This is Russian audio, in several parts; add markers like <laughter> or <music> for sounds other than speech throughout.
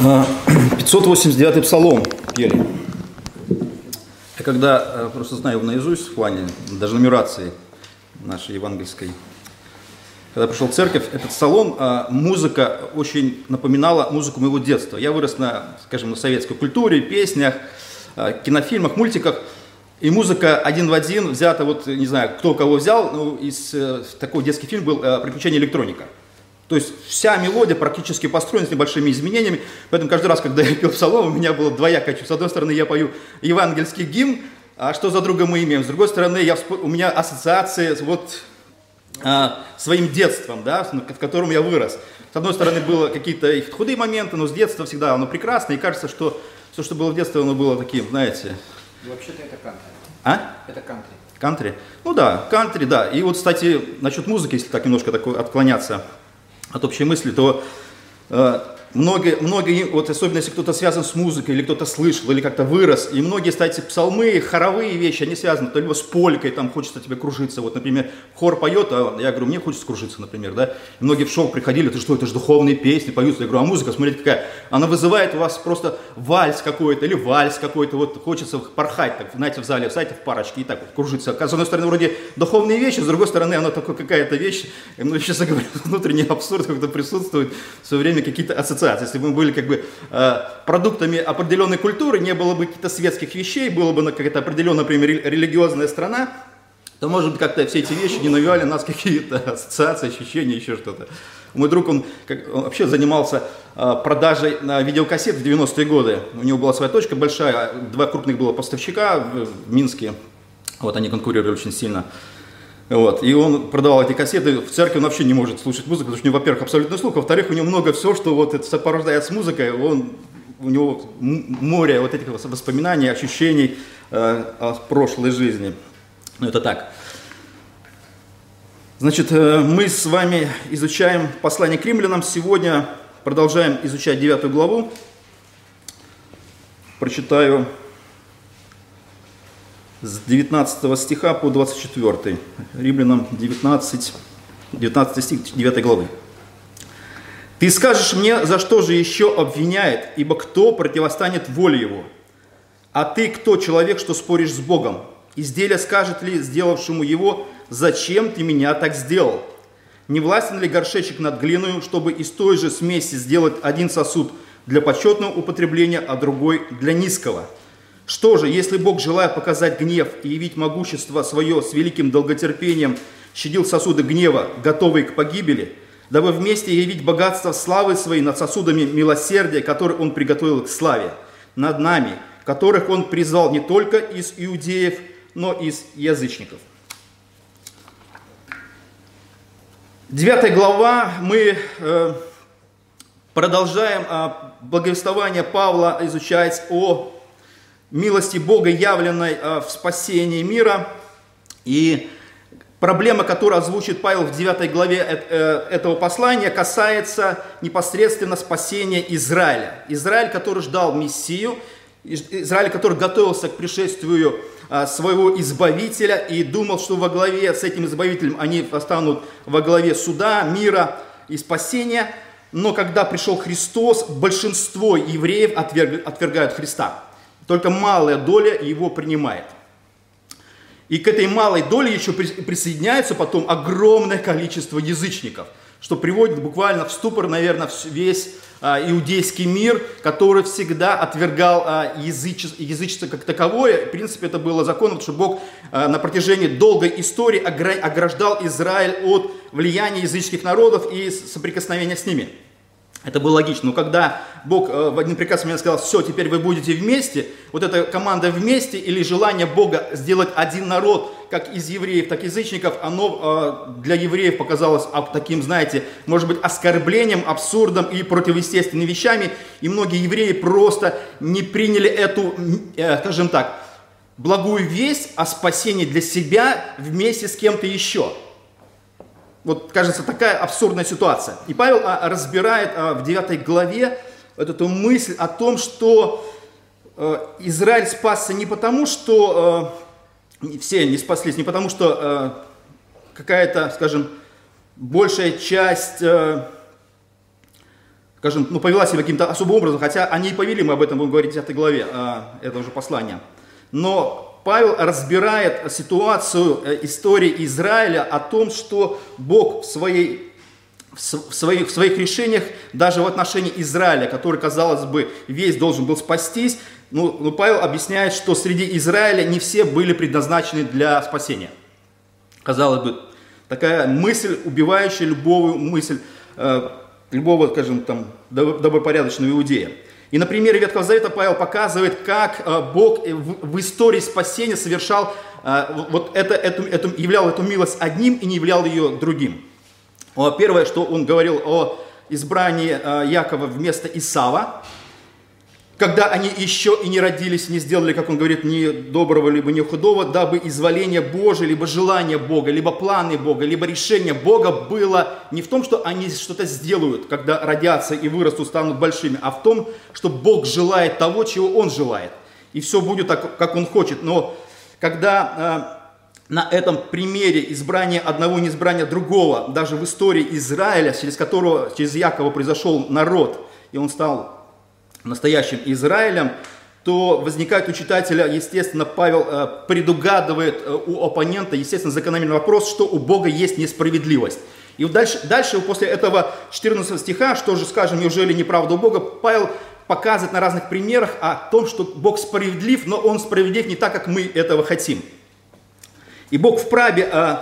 589-й псалом пели. Я когда э, просто знаю наизусть в плане даже нумерации нашей евангельской, когда пришел в церковь, этот псалом, э, музыка очень напоминала музыку моего детства. Я вырос на, скажем, на советской культуре, песнях, э, кинофильмах, мультиках. И музыка один в один взята, вот не знаю, кто кого взял, ну, из такой детский фильм был «Приключения электроника». То есть вся мелодия практически построена с небольшими изменениями. Поэтому каждый раз, когда я пел псалом, у меня было двоякое чувство. С одной стороны, я пою евангельский гимн, а что за друга мы имеем? С другой стороны, я, у меня ассоциации с вот а, своим детством, да, в котором я вырос. С одной стороны, было какие-то худые моменты, но с детства всегда оно прекрасно. И кажется, что все, что было в детстве, оно было таким, знаете... Вообще-то это кантри. А? Это кантри. Кантри? Ну да, кантри, да. И вот, кстати, насчет музыки, если так немножко такой отклоняться от общей мысли, то э, многие, многие, вот особенно если кто-то связан с музыкой, или кто-то слышал, или как-то вырос, и многие, кстати, псалмы, хоровые вещи, они связаны. То либо с полькой, там хочется тебе кружиться, вот, например, хор поет, а я говорю, мне хочется кружиться, например, да, и многие в шоу приходили, это что, это же духовные песни, поются, я говорю, а музыка, смотрите, какая, она вызывает у вас просто вальс какой-то, или вальс какой-то, вот, хочется порхать, так, знаете, в зале, знаете, в парочке, и так вот, кружиться, с одной стороны, вроде духовные вещи, с другой стороны, она такая какая-то вещь, ну, сейчас я говорю, внутренний абсурд как-то присутствует, все время какие-то ассоциации, если бы мы были как бы э, продуктами определенной культуры, не было бы каких-то светских вещей, было бы какая-то определенная, например, религиозная страна, то, может быть, как-то все эти вещи не навевали нас какие-то <laughs> ассоциации, ощущения, еще что-то. Мой друг, он, как, он вообще занимался э, продажей э, видеокассет в 90-е годы. У него была своя точка большая, два крупных было поставщика в, в Минске. Вот они конкурировали очень сильно. Вот. И он продавал эти кассеты, в церкви он вообще не может слушать музыку, потому что у него, во-первых, абсолютный слух, во-вторых, у него много всего, что вот это сопровождает с музыкой, он, у него море вот этих воспоминаний, ощущений э, о прошлой жизни. Ну, это так. Значит, э, мы с вами изучаем послание к римлянам. Сегодня продолжаем изучать девятую главу. Прочитаю с 19 стиха по 24. Римлянам 19, 19 стих 9 главы. «Ты скажешь мне, за что же еще обвиняет, ибо кто противостанет воле его? А ты кто человек, что споришь с Богом? Изделие скажет ли сделавшему его, зачем ты меня так сделал? Не властен ли горшечек над глиной, чтобы из той же смеси сделать один сосуд для почетного употребления, а другой для низкого?» Что же, если Бог, желая показать гнев и явить могущество свое с великим долготерпением, щадил сосуды гнева, готовые к погибели, дабы вместе явить богатство славы своей над сосудами милосердия, которые Он приготовил к славе, над нами, которых Он призвал не только из иудеев, но и из язычников. Девятая глава, мы э, продолжаем э, благовествование Павла изучать о милости Бога, явленной э, в спасении мира. И проблема, которую озвучит Павел в 9 главе э, этого послания, касается непосредственно спасения Израиля. Израиль, который ждал Мессию, Израиль, который готовился к пришествию э, своего избавителя и думал, что во главе с этим избавителем они станут во главе суда, мира и спасения. Но когда пришел Христос, большинство евреев отвергают Христа. Только малая доля его принимает. И к этой малой доле еще присоединяется потом огромное количество язычников, что приводит буквально в ступор, наверное, весь а, иудейский мир, который всегда отвергал а, язычество, язычество как таковое. В принципе, это было законом, что Бог а, на протяжении долгой истории ограждал Израиль от влияния языческих народов и соприкосновения с ними. Это было логично. Но когда Бог э, в один приказ мне сказал, все, теперь вы будете вместе, вот эта команда вместе или желание Бога сделать один народ, как из евреев, так и язычников, оно э, для евреев показалось таким, знаете, может быть, оскорблением, абсурдом и противоестественными вещами. И многие евреи просто не приняли эту, э, скажем так, благую весть о спасении для себя вместе с кем-то еще – вот, кажется, такая абсурдная ситуация. И Павел а, разбирает а, в 9 главе вот эту мысль о том, что э, Израиль спасся не потому, что э, все не спаслись, не потому, что э, какая-то, скажем, большая часть скажем, ну, повела себя каким-то особым образом, хотя они и повели, мы об этом будем говорить в 10 главе этого же послания. Но Павел разбирает ситуацию э, истории Израиля о том, что Бог в, своей, в, своих, в своих решениях, даже в отношении Израиля, который, казалось бы, весь должен был спастись, ну, ну, Павел объясняет, что среди Израиля не все были предназначены для спасения. Казалось бы, такая мысль, убивающая любую мысль, э, любого, скажем, там, добропорядочного иудея. И на примере Ветхого Завета Павел показывает, как э, Бог в, в истории спасения совершал, э, вот это, эту, эту, являл эту милость одним и не являл ее другим. Первое, что он говорил о избрании э, Якова вместо Исава, когда они еще и не родились, не сделали, как он говорит, ни доброго, либо ни худого, дабы изволение Божие, либо желание Бога, либо планы Бога, либо решение Бога было не в том, что они что-то сделают, когда родятся и вырастут, станут большими, а в том, что Бог желает того, чего Он желает. И все будет так, как Он хочет. Но когда э, на этом примере избрания одного, не избрания другого, даже в истории Израиля, через которого, через Якова произошел народ, и он стал настоящим Израилем, то возникает у читателя, естественно, Павел э, предугадывает э, у оппонента, естественно, закономерный вопрос, что у Бога есть несправедливость. И дальше, дальше после этого 14 стиха, что же скажем, неужели неправда у Бога, Павел показывает на разных примерах о том, что Бог справедлив, но Он справедлив не так, как мы этого хотим. И Бог вправе э,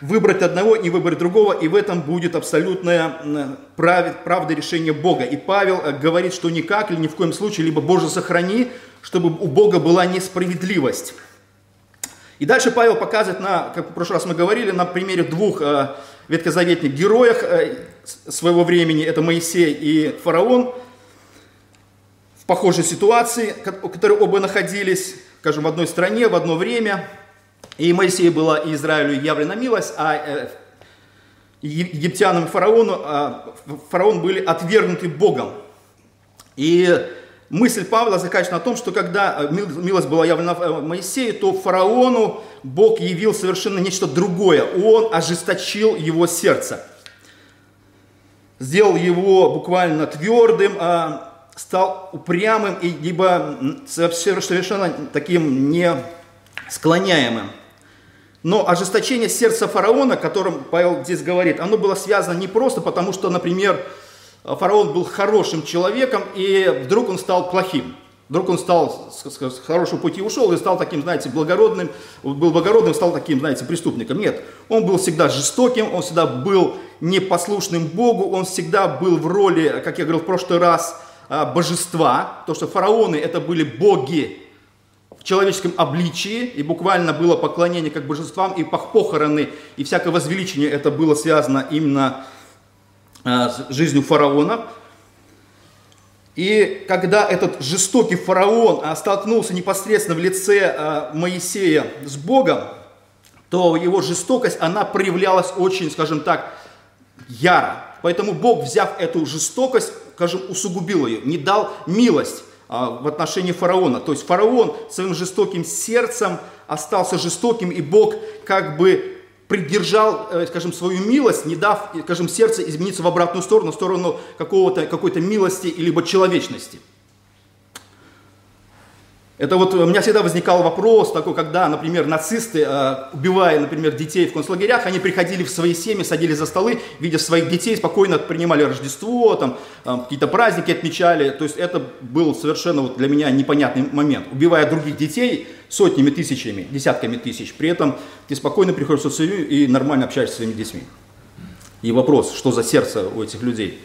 выбрать одного, не выбрать другого, и в этом будет абсолютная правда решения Бога. И Павел э, говорит, что никак или ни в коем случае, либо Боже сохрани, чтобы у Бога была несправедливость. И дальше Павел показывает, на, как в прошлый раз мы говорили, на примере двух э, ветхозаветных героях э, своего времени, это Моисей и фараон, в похожей ситуации, которые оба находились, скажем, в одной стране, в одно время – и Моисею была и Израилю явлена милость, а э, египтянам и фараону, а фараон были отвергнуты Богом. И мысль Павла заканчивается на том, что когда э, милость была явлена э, Моисею, то фараону Бог явил совершенно нечто другое. Он ожесточил его сердце. Сделал его буквально твердым, а стал упрямым, и либо совершенно таким не склоняемым. Но ожесточение сердца фараона, о котором Павел здесь говорит, оно было связано не просто потому, что, например, фараон был хорошим человеком, и вдруг он стал плохим. Вдруг он стал с хорошего пути ушел и стал таким, знаете, благородным, был благородным, стал таким, знаете, преступником. Нет, он был всегда жестоким, он всегда был непослушным Богу, он всегда был в роли, как я говорил в прошлый раз, а, божества. То, что фараоны это были боги, человеческом обличии, и буквально было поклонение как божествам, и похороны, и всякое возвеличение это было связано именно э, с жизнью фараона. И когда этот жестокий фараон э, столкнулся непосредственно в лице э, Моисея с Богом, то его жестокость, она проявлялась очень, скажем так, яро. Поэтому Бог, взяв эту жестокость, скажем, усугубил ее, не дал милость а, в отношении фараона. То есть фараон своим жестоким сердцем остался жестоким, и Бог как бы придержал, э, скажем, свою милость, не дав, скажем, сердце измениться в обратную сторону, в сторону какого-то, какой-то милости, либо человечности. Это вот у меня всегда возникал вопрос такой, когда, например, нацисты, э, убивая, например, детей в концлагерях, они приходили в свои семьи, садились за столы, видя своих детей, спокойно принимали Рождество, там, э, какие-то праздники отмечали. То есть это был совершенно вот для меня непонятный момент. Убивая других детей сотнями, тысячами, десятками тысяч, при этом ты спокойно приходишь в семью и нормально общаешься с своими детьми. И вопрос, что за сердце у этих людей?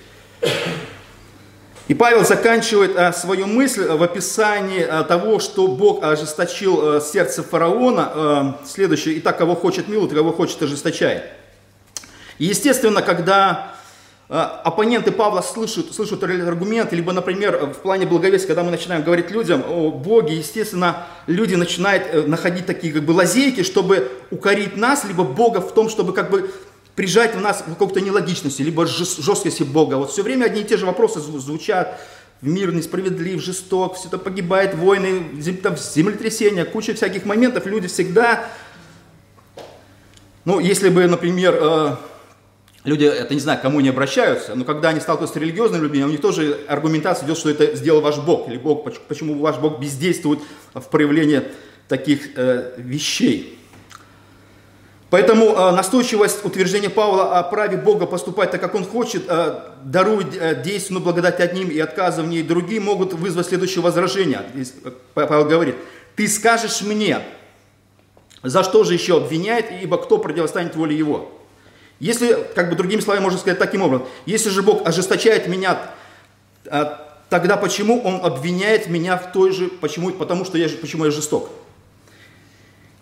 И Павел заканчивает а, свою мысль в описании а, того, что Бог ожесточил сердце фараона. Следующее, и так, кого хочет милует, кого хочет ожесточает. И естественно, когда оппоненты Павла слышат, слышат аргументы, либо, например, в плане благовестия, когда мы начинаем говорить людям о Боге, естественно, люди начинают э, находить такие как бы лазейки, чтобы укорить нас, либо Бога в том, чтобы как бы прижать в нас какой-то нелогичности, либо жесткости Бога. Вот все время одни и те же вопросы звучат. Мир несправедлив, жесток, все это погибает, войны, землетрясения, куча всяких моментов. Люди всегда, ну, если бы, например, э, люди, это не знаю, кому не обращаются, но когда они сталкиваются с религиозными людьми, у них тоже аргументация идет, что это сделал ваш Бог, или Бог, почему ваш Бог бездействует в проявлении таких э, вещей. Поэтому э, настойчивость утверждения Павла о праве Бога поступать так, как он хочет, э, дарует э, действенную благодать одним и отказы в ней другим, могут вызвать следующее возражение. Павел говорит, ты скажешь мне, за что же еще обвиняет, ибо кто противостанет воле его? Если, как бы другими словами можно сказать таким образом, если же Бог ожесточает меня, тогда почему Он обвиняет меня в той же, почему, потому что я, почему я жесток?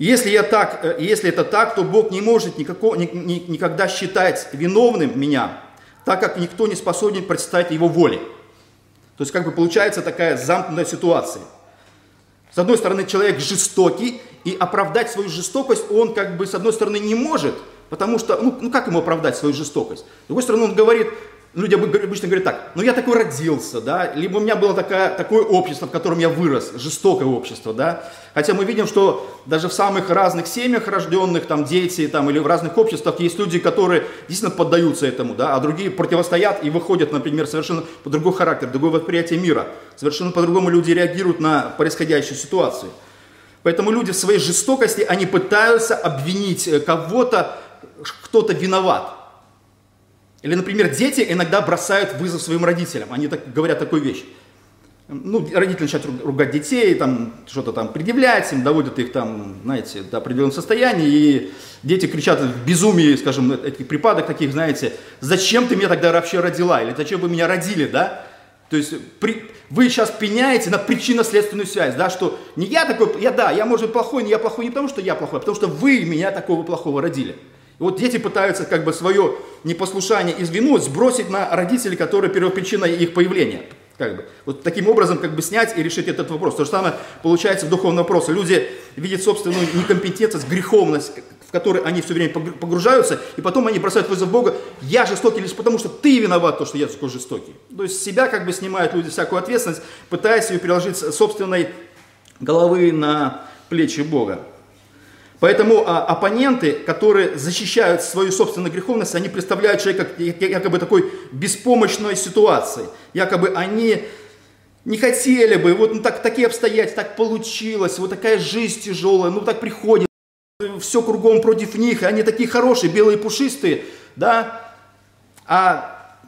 Если, я так, э, если это так, то Бог не может никакого, ни, ни, никогда считать виновным меня, так как никто не способен представить его воле. То есть как бы получается такая замкнутая ситуация. С одной стороны, человек жестокий, и оправдать свою жестокость он как бы с одной стороны не может, потому что, ну, ну как ему оправдать свою жестокость? С другой стороны, он говорит, Люди обычно говорят так, ну я такой родился, да, либо у меня было такое, такое общество, в котором я вырос, жестокое общество, да. Хотя мы видим, что даже в самых разных семьях рожденных, там дети, там, или в разных обществах есть люди, которые действительно поддаются этому, да, а другие противостоят и выходят, например, совершенно по другой характер, другое восприятие мира. Совершенно по-другому люди реагируют на происходящую ситуацию. Поэтому люди в своей жестокости, они пытаются обвинить э, кого-то, кто-то виноват. Или, например, дети иногда бросают вызов своим родителям. Они так, говорят такую вещь. Ну, родители начинают ругать детей, там, что-то там предъявлять им, доводят их там, знаете, до определенного состояния, и дети кричат в безумии, скажем, этих припадок таких, знаете, зачем ты меня тогда вообще родила, или зачем вы меня родили, да? То есть при, вы сейчас пеняете на причинно-следственную связь, да, что не я такой, я да, я может плохой, но я плохой не потому, что я плохой, а потому что вы меня такого плохого родили. Вот дети пытаются как бы свое непослушание и вину сбросить на родителей, которые первопричина их появления. Как бы. Вот таким образом как бы снять и решить этот вопрос. То же самое получается в духовном вопросе. Люди видят собственную некомпетентность, греховность, в которой они все время погружаются, и потом они бросают вызов Бога. Я жестокий лишь потому, что ты виноват, то, что я такой жестокий. То есть себя как бы снимают люди всякую ответственность, пытаясь ее переложить собственной головы на плечи Бога. Поэтому а, оппоненты, которые защищают свою собственную греховность, они представляют человека как якобы такой беспомощной ситуации. Якобы они не хотели бы, вот ну, так, такие обстоятельства, так получилось, вот такая жизнь тяжелая, ну так приходит, все кругом против них, они такие хорошие, белые, пушистые, да, а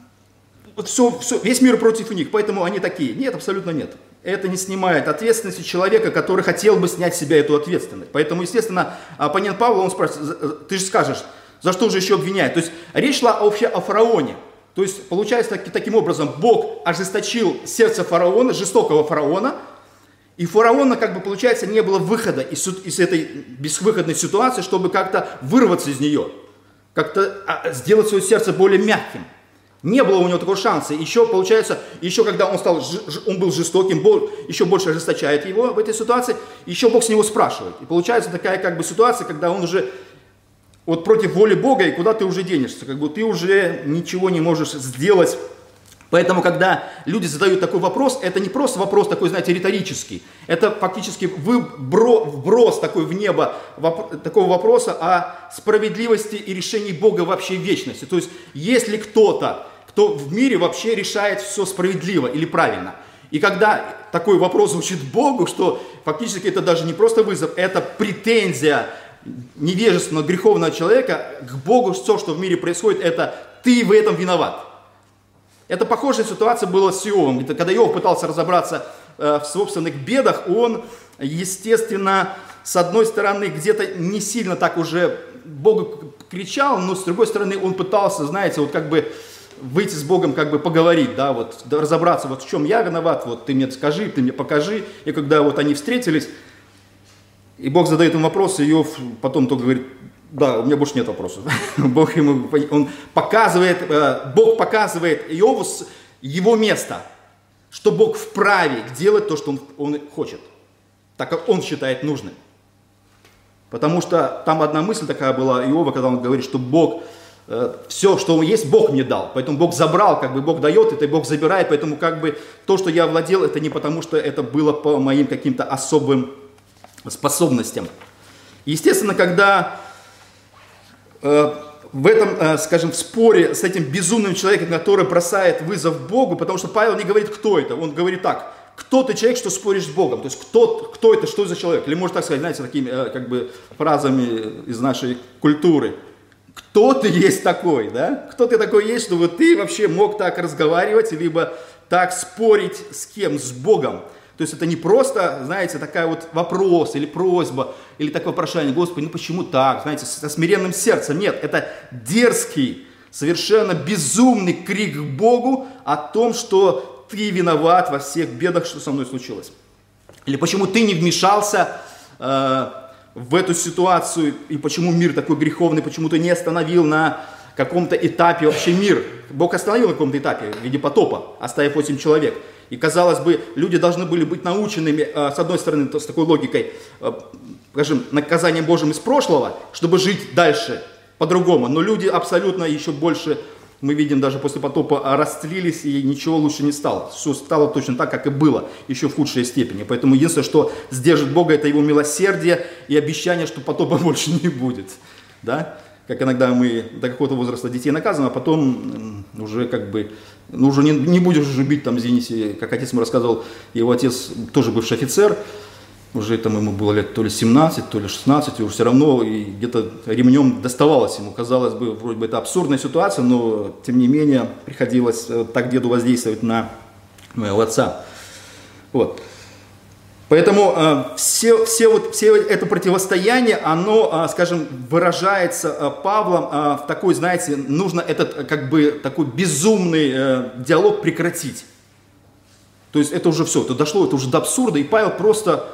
вот все, все, весь мир против них, поэтому они такие. Нет, абсолютно нет это не снимает ответственности человека, который хотел бы снять с себя эту ответственность. Поэтому, естественно, оппонент Павла, он спрашивает, ты же скажешь, за что же еще обвиняют? То есть речь шла вообще о фараоне. То есть получается таки, таким образом, Бог ожесточил сердце фараона, жестокого фараона, и фараона, как бы получается, не было выхода из, из этой безвыходной ситуации, чтобы как-то вырваться из нее, как-то а, сделать свое сердце более мягким. Не было у него такого шанса. Еще, получается, еще когда он стал, он был жестоким, Бог еще больше ожесточает его в этой ситуации, еще Бог с него спрашивает. И получается такая как бы ситуация, когда он уже вот против воли Бога, и куда ты уже денешься, как бы ты уже ничего не можешь сделать. Поэтому, когда люди задают такой вопрос, это не просто вопрос такой, знаете, риторический. Это фактически вброс такой в небо такого вопроса о справедливости и решении Бога вообще вечности. То есть, если кто-то кто в мире вообще решает все справедливо или правильно. И когда такой вопрос звучит Богу, что фактически это даже не просто вызов, это претензия невежественного, греховного человека к Богу, все, что в мире происходит, это ты в этом виноват. Это похожая ситуация была с Иовом. Когда Иов пытался разобраться э, в собственных бедах, он, естественно, с одной стороны, где-то не сильно так уже Богу кричал, но с другой стороны, он пытался, знаете, вот как бы выйти с Богом, как бы поговорить, да, вот разобраться, вот в чем я виноват, вот ты мне скажи, ты мне покажи. И когда вот они встретились, и Бог задает им вопрос, и Иов потом только говорит, да, у меня больше нет вопросов. <laughs> Бог ему, он показывает, э, Бог показывает Иову его место, что Бог вправе делать то, что он, он хочет, так как он считает нужным. Потому что там одна мысль такая была Иова, когда он говорит, что Бог все, что есть, Бог мне дал. Поэтому Бог забрал, как бы Бог дает, это Бог забирает. Поэтому как бы то, что я владел, это не потому, что это было по моим каким-то особым способностям. Естественно, когда э, в этом, скажем, в споре с этим безумным человеком, который бросает вызов Богу, потому что Павел не говорит, кто это, он говорит так, кто ты человек, что споришь с Богом, то есть кто, кто это, что за человек, или можно так сказать, знаете, такими как бы фразами из нашей культуры, кто ты есть такой, да, кто ты такой есть, чтобы ты вообще мог так разговаривать, либо так спорить с кем, с Богом, то есть это не просто, знаете, такая вот вопрос или просьба, или такое прошение, Господи, ну почему так, знаете, со смиренным сердцем. Нет, это дерзкий, совершенно безумный крик к Богу о том, что ты виноват во всех бедах, что со мной случилось. Или почему ты не вмешался э, в эту ситуацию, и почему мир такой греховный, почему ты не остановил на каком-то этапе вообще мир. Бог остановил на каком-то этапе в виде потопа, оставив 8 человек. И, казалось бы, люди должны были быть наученными, э, с одной стороны, с такой логикой, э, скажем, наказанием Божьим из прошлого, чтобы жить дальше по-другому. Но люди абсолютно еще больше, мы видим, даже после потопа растлились, и ничего лучше не стало. Все стало точно так, как и было, еще в худшей степени. Поэтому единственное, что сдержит Бога, это его милосердие и обещание, что потопа <laughs> больше не будет. Да? как иногда мы до какого-то возраста детей наказываем, а потом уже как бы, ну уже не, не будешь уже бить там, извините, как отец мне рассказывал, его отец тоже бывший офицер, уже там ему было лет то ли 17, то ли 16, и уже все равно где-то ремнем доставалось ему. Казалось бы, вроде бы это абсурдная ситуация, но тем не менее приходилось э, так деду воздействовать на моего отца. Вот. Поэтому э, все, все, вот, все это противостояние, оно, э, скажем, выражается э, Павлом э, в такой, знаете, нужно этот э, как бы такой безумный э, диалог прекратить. То есть это уже все, это дошло, это уже до абсурда, и Павел просто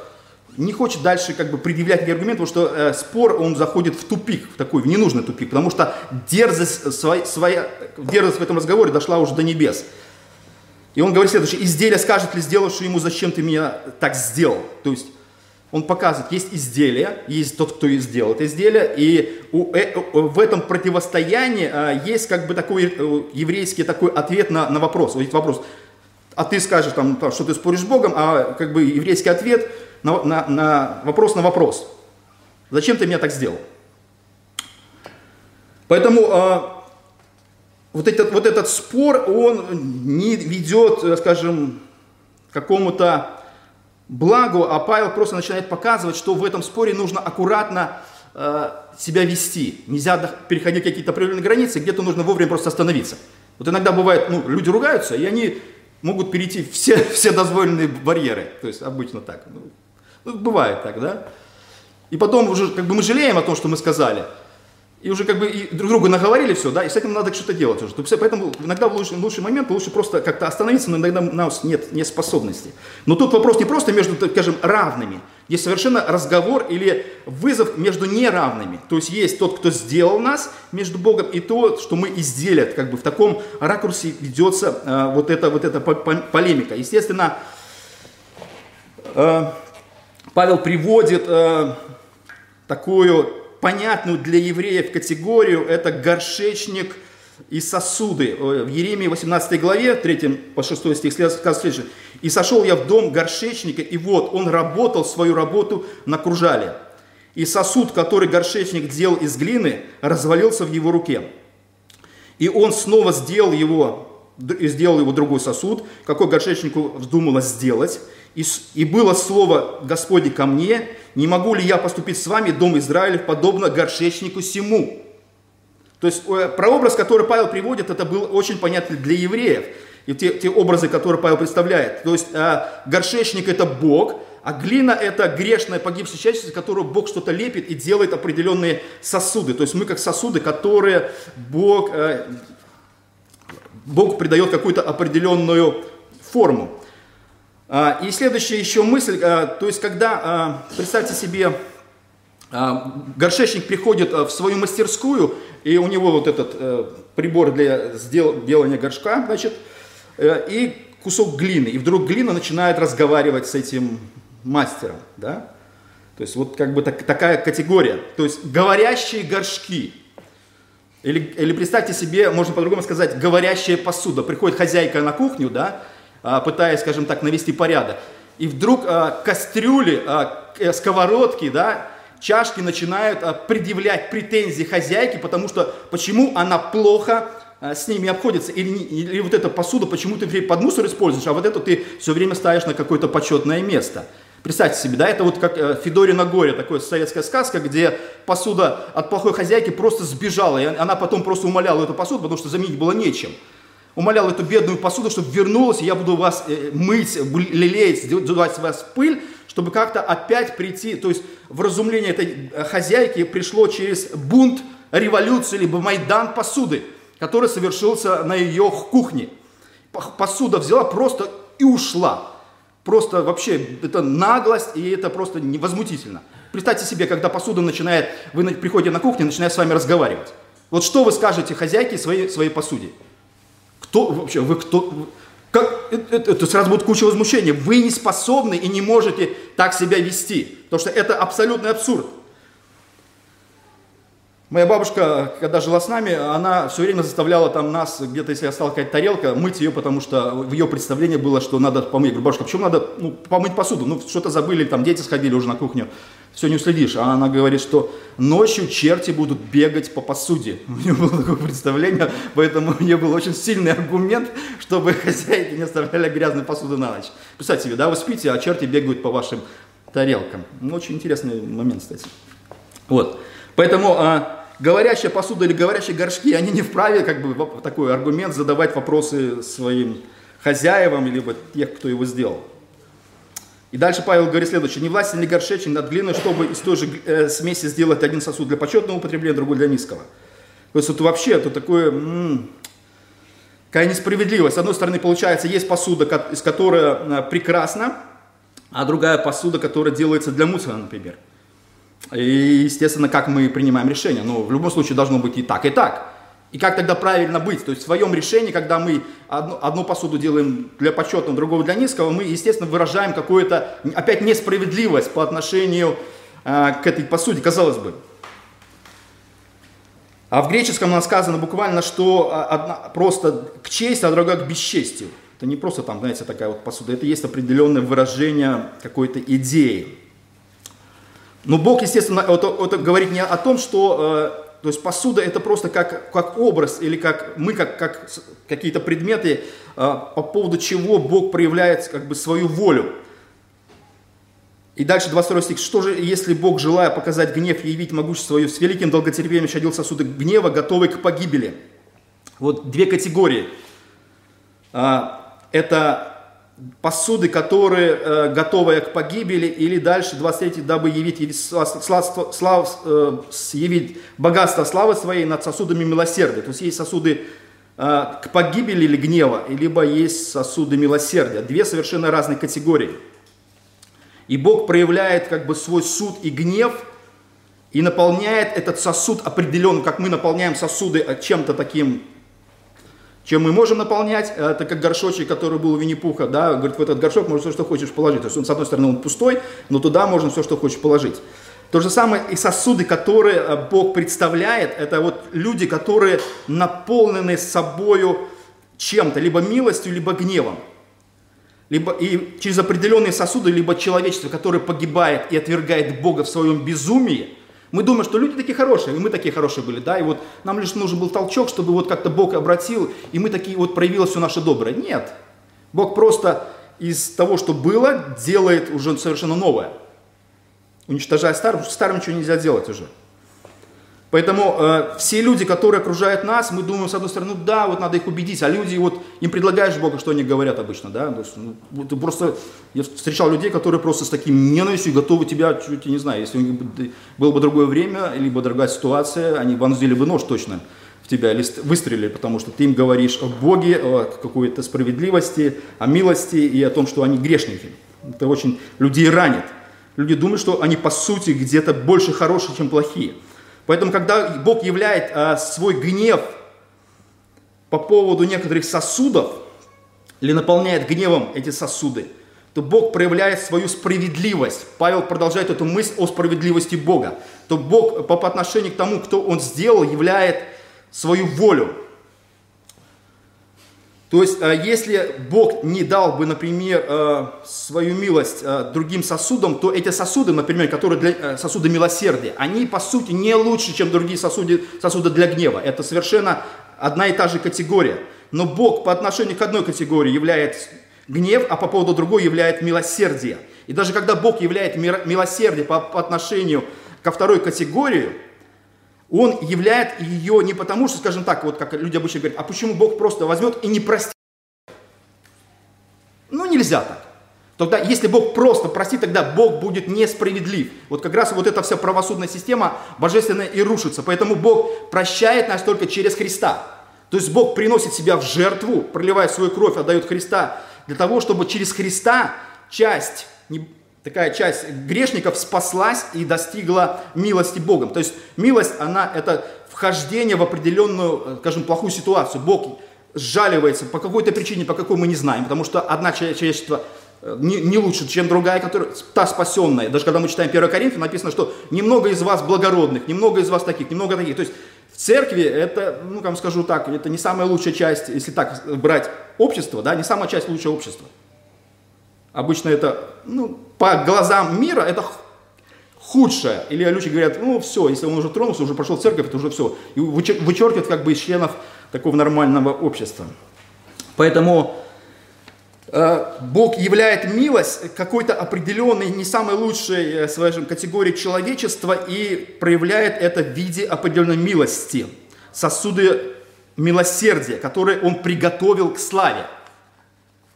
не хочет дальше как бы предъявлять эти аргументы, потому что э, спор, он заходит в тупик, в такой, в ненужный тупик, потому что дерзость, своя, своя, дерзость в этом разговоре дошла уже до небес. И он говорит следующее, изделие скажет ли сделавший ему, зачем ты меня так сделал? То есть он показывает, есть изделие, есть тот, кто сделал это изделие, и у, э, в этом противостоянии а, есть как бы такой э, еврейский такой ответ на, на вопрос. Вот вопрос, а ты скажешь, там, что ты споришь с Богом, а как бы еврейский ответ на, на, на вопрос на вопрос. Зачем ты меня так сделал? Поэтому а, вот этот, вот этот спор, он не ведет, э, скажем, к какому-то благу, а Павел просто начинает показывать, что в этом споре нужно аккуратно э, себя вести. Нельзя переходить какие-то определенные границы, где-то нужно вовремя просто остановиться. Вот иногда бывает, ну, люди ругаются, и они могут перейти все, <laughs> все дозволенные барьеры. То есть обычно так. Ну, ну, бывает так, да? И потом уже как бы мы жалеем о том, что мы сказали – и уже как бы и друг другу наговорили все, да, и с этим надо что-то делать уже. Поэтому иногда в лучший, в лучший момент лучше просто как-то остановиться, но иногда у нас нет, нет способности. Но тут вопрос не просто между, скажем, равными. Есть совершенно разговор или вызов между неравными. То есть есть тот, кто сделал нас между Богом, и то, что мы изделят. Как бы в таком ракурсе ведется э, вот, эта, вот эта полемика. Естественно, э, Павел приводит э, такую понятную для евреев категорию, это горшечник и сосуды. В Еремии 18 главе, 3 по 6 стих сказано следующее. «И сошел я в дом горшечника, и вот он работал свою работу на кружале. И сосуд, который горшечник делал из глины, развалился в его руке. И он снова сделал его, сделал его другой сосуд, какой горшечнику вздумалось сделать. И, и было слово Господне ко мне, не могу ли я поступить с вами, дом Израилев, подобно горшечнику сему. То есть э, прообраз, который Павел приводит, это был очень понятный для евреев. И те, те образы, которые Павел представляет. То есть э, горшечник это Бог, а глина это грешная погибшая часть, которую Бог что-то лепит и делает определенные сосуды. То есть мы как сосуды, которые Бог, э, Бог придает какую-то определенную форму. А, и следующая еще мысль, а, то есть когда, а, представьте себе, горшечник приходит в свою мастерскую, и у него вот этот э, прибор для делания горшка, значит, э, и кусок глины, и вдруг глина начинает разговаривать с этим мастером, да? То есть вот как бы так, такая категория, то есть говорящие горшки. Или, или представьте себе, можно по-другому сказать, говорящая посуда. Приходит хозяйка на кухню, да, пытаясь, скажем так, навести порядок. И вдруг а, кастрюли, а, э, сковородки, да, чашки начинают а, предъявлять претензии хозяйке, потому что почему она плохо а, с ними обходится, или, или вот эта посуда, почему ты под мусор используешь, а вот эту ты все время ставишь на какое-то почетное место. Представьте себе, да, это вот как э, Федорина горе, такая советская сказка, где посуда от плохой хозяйки просто сбежала, и она потом просто умоляла эту посуду, потому что заменить было нечем. Умолял эту бедную посуду, чтобы вернулась, и я буду вас э, мыть, лелеять, сдувать с вас пыль, чтобы как-то опять прийти, то есть в разумление этой э, хозяйки пришло через бунт, революцию, либо майдан посуды, который совершился на ее кухне. Посуда взяла просто и ушла. Просто вообще, это наглость, и это просто невозмутительно. Представьте себе, когда посуда начинает, вы приходите на кухню, начинает с вами разговаривать. Вот что вы скажете хозяйке своей, своей посуде? Кто вообще, вы кто? Как, это, это, сразу будет куча возмущения. Вы не способны и не можете так себя вести. Потому что это абсолютный абсурд. Моя бабушка, когда жила с нами, она все время заставляла там нас, где-то, если осталась какая-то тарелка, мыть ее, потому что в ее представлении было, что надо помыть. Я говорю, бабушка, почему надо ну, помыть посуду? Ну, что-то забыли, там дети сходили уже на кухню, все не уследишь. А она говорит, что ночью черти будут бегать по посуде. <laughs> У нее было такое представление, поэтому у нее был очень сильный аргумент, чтобы <laughs> хозяйки не оставляли грязную посуду на ночь. Представьте себе, да, вы спите, а черти бегают по вашим тарелкам. Ну, очень интересный момент, кстати. Вот. Поэтому а, говорящая посуда или говорящие горшки, они не вправе как бы такой аргумент задавать вопросы своим хозяевам, либо тех, кто его сделал. И дальше Павел говорит следующее. Не властен ли горшечник над глиной, чтобы из той же э, смеси сделать один сосуд для почетного употребления, другой для низкого. То есть это вообще это такое, м-м, какая несправедливость. С одной стороны, получается, есть посуда, из которой э, прекрасно, а другая посуда, которая делается для мусора, например. И, естественно, как мы принимаем решение. Но в любом случае должно быть и так, и так. И как тогда правильно быть? То есть в своем решении, когда мы одну, одну посуду делаем для почетного, другого для низкого, мы, естественно, выражаем какую-то, опять, несправедливость по отношению э, к этой посуде, казалось бы. А в греческом у нас сказано буквально, что а, одна, просто к чести, а другая к бесчестию. Это не просто там, знаете, такая вот посуда, это есть определенное выражение какой-то идеи. Но Бог, естественно, это, это говорит не о том, что э, то есть посуда это просто как, как образ или как мы как, как какие-то предметы, э, по поводу чего Бог проявляет как бы свою волю. И дальше 22 стих. Что же, если Бог, желая показать гнев и явить могущество свое, с великим долготерпением щадил сосуды гнева, готовый к погибели? Вот две категории. А, это посуды, которые э, готовые к погибели, или дальше 23, дабы явить, слав, слав, э, явить богатство славы своей над сосудами милосердия. То есть есть сосуды э, к погибели или гнева, либо есть сосуды милосердия. Две совершенно разные категории. И Бог проявляет как бы свой суд и гнев, и наполняет этот сосуд определенным, как мы наполняем сосуды чем-то таким чем мы можем наполнять, э, это как горшочек, который был у Винни-Пуха, да, говорит, в этот горшок можно все, что хочешь положить. То есть он, с одной стороны, он пустой, но туда можно все, что хочешь положить. То же самое и сосуды, которые э, Бог представляет, это вот люди, которые наполнены собою чем-то, либо милостью, либо гневом. Либо и через определенные сосуды, либо человечество, которое погибает и отвергает Бога в своем безумии – мы думаем, что люди такие хорошие, и мы такие хорошие были, да, и вот нам лишь нужен был толчок, чтобы вот как-то Бог обратил, и мы такие вот проявилось все наше доброе. Нет. Бог просто из того, что было, делает уже совершенно новое. Уничтожая старое, что старым ничего нельзя делать уже. Поэтому э, все люди, которые окружают нас, мы думаем, с одной стороны, ну да, вот надо их убедить, а люди, вот им предлагаешь Бога, что они говорят обычно, да, то есть, ну, вот, просто, я встречал людей, которые просто с таким ненавистью готовы тебя, чуть не знаю, если было бы другое время, либо другая ситуация, они вонзили бы нож точно в тебя, или выстрелили, потому что ты им говоришь о Боге, о какой-то справедливости, о милости и о том, что они грешники. Это очень людей ранит. Люди думают, что они по сути где-то больше хорошие, чем плохие. Поэтому, когда Бог являет а, свой гнев по поводу некоторых сосудов, или наполняет гневом эти сосуды, то Бог проявляет свою справедливость. Павел продолжает эту мысль о справедливости Бога. То Бог по, по отношению к тому, кто Он сделал, являет свою волю. То есть, э, если Бог не дал бы, например, э, свою милость э, другим сосудам, то эти сосуды, например, которые для, сосуды милосердия, они, по сути, не лучше, чем другие сосуды, сосуды для гнева. Это совершенно одна и та же категория. Но Бог по отношению к одной категории является гнев, а по поводу другой являет милосердие. И даже когда Бог являет милосердие по, по отношению ко второй категории, он являет ее не потому, что, скажем так, вот как люди обычно говорят, а почему Бог просто возьмет и не простит? Ну, нельзя так. Тогда, если Бог просто простит, тогда Бог будет несправедлив. Вот как раз вот эта вся правосудная система божественная и рушится. Поэтому Бог прощает нас только через Христа. То есть Бог приносит себя в жертву, проливая свою кровь, отдает Христа, для того, чтобы через Христа часть такая часть грешников спаслась и достигла милости Богом. То есть милость, она это вхождение в определенную, э, скажем, плохую ситуацию. Бог сжаливается по какой-то причине, по какой мы не знаем, потому что одна человечество э, не, не лучше, чем другая, которая, та спасенная. Даже когда мы читаем 1 Коринфян, написано, что немного из вас благородных, немного из вас таких, немного таких. То есть в церкви это, ну, как скажу так, это не самая лучшая часть, если так брать общество, да, не самая часть лучшего общества. Обычно это, ну, по глазам мира, это худшее. Или люди говорят, ну все, если он уже тронулся, уже прошел в церковь, это уже все. И вычеркивают как бы из членов такого нормального общества. Поэтому э, Бог являет милость какой-то определенной, не самой лучшей, э, скажем, категории человечества и проявляет это в виде определенной милости. Сосуды милосердия, которые Он приготовил к славе.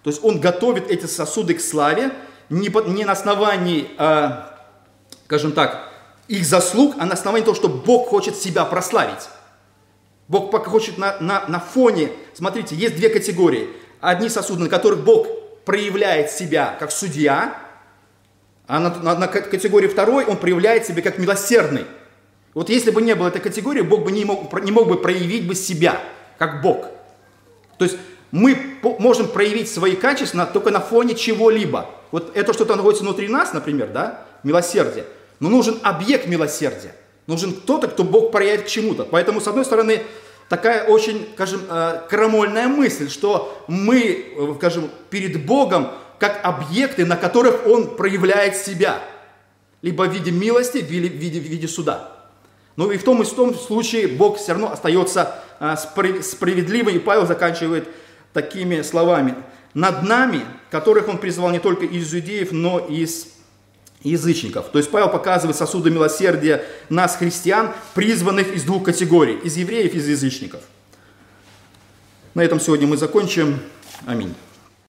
То есть он готовит эти сосуды к славе не, по, не на основании, э, скажем так, их заслуг, а на основании того, что Бог хочет себя прославить. Бог пока хочет на, на, на фоне, смотрите, есть две категории. Одни сосуды, на которых Бог проявляет себя как судья, а на, на, на категории второй он проявляет себя как милосердный. Вот если бы не было этой категории, Бог бы не мог, не мог бы проявить бы себя как Бог. То есть мы можем проявить свои качества только на фоне чего-либо. Вот это что-то находится внутри нас, например, да, милосердие. Но нужен объект милосердия. Нужен кто-то, кто Бог проявит к чему-то. Поэтому, с одной стороны, такая очень, скажем, э, крамольная мысль, что мы, э, скажем, перед Богом как объекты, на которых Он проявляет себя. Либо в виде милости, в виде, в виде, в виде суда. Но и в том и в том случае Бог все равно остается э, справедливым. И Павел заканчивает такими словами. «Над нами, которых он призвал не только из иудеев, но и из язычников». То есть Павел показывает сосуды милосердия нас, христиан, призванных из двух категорий, из евреев и из язычников. На этом сегодня мы закончим. Аминь.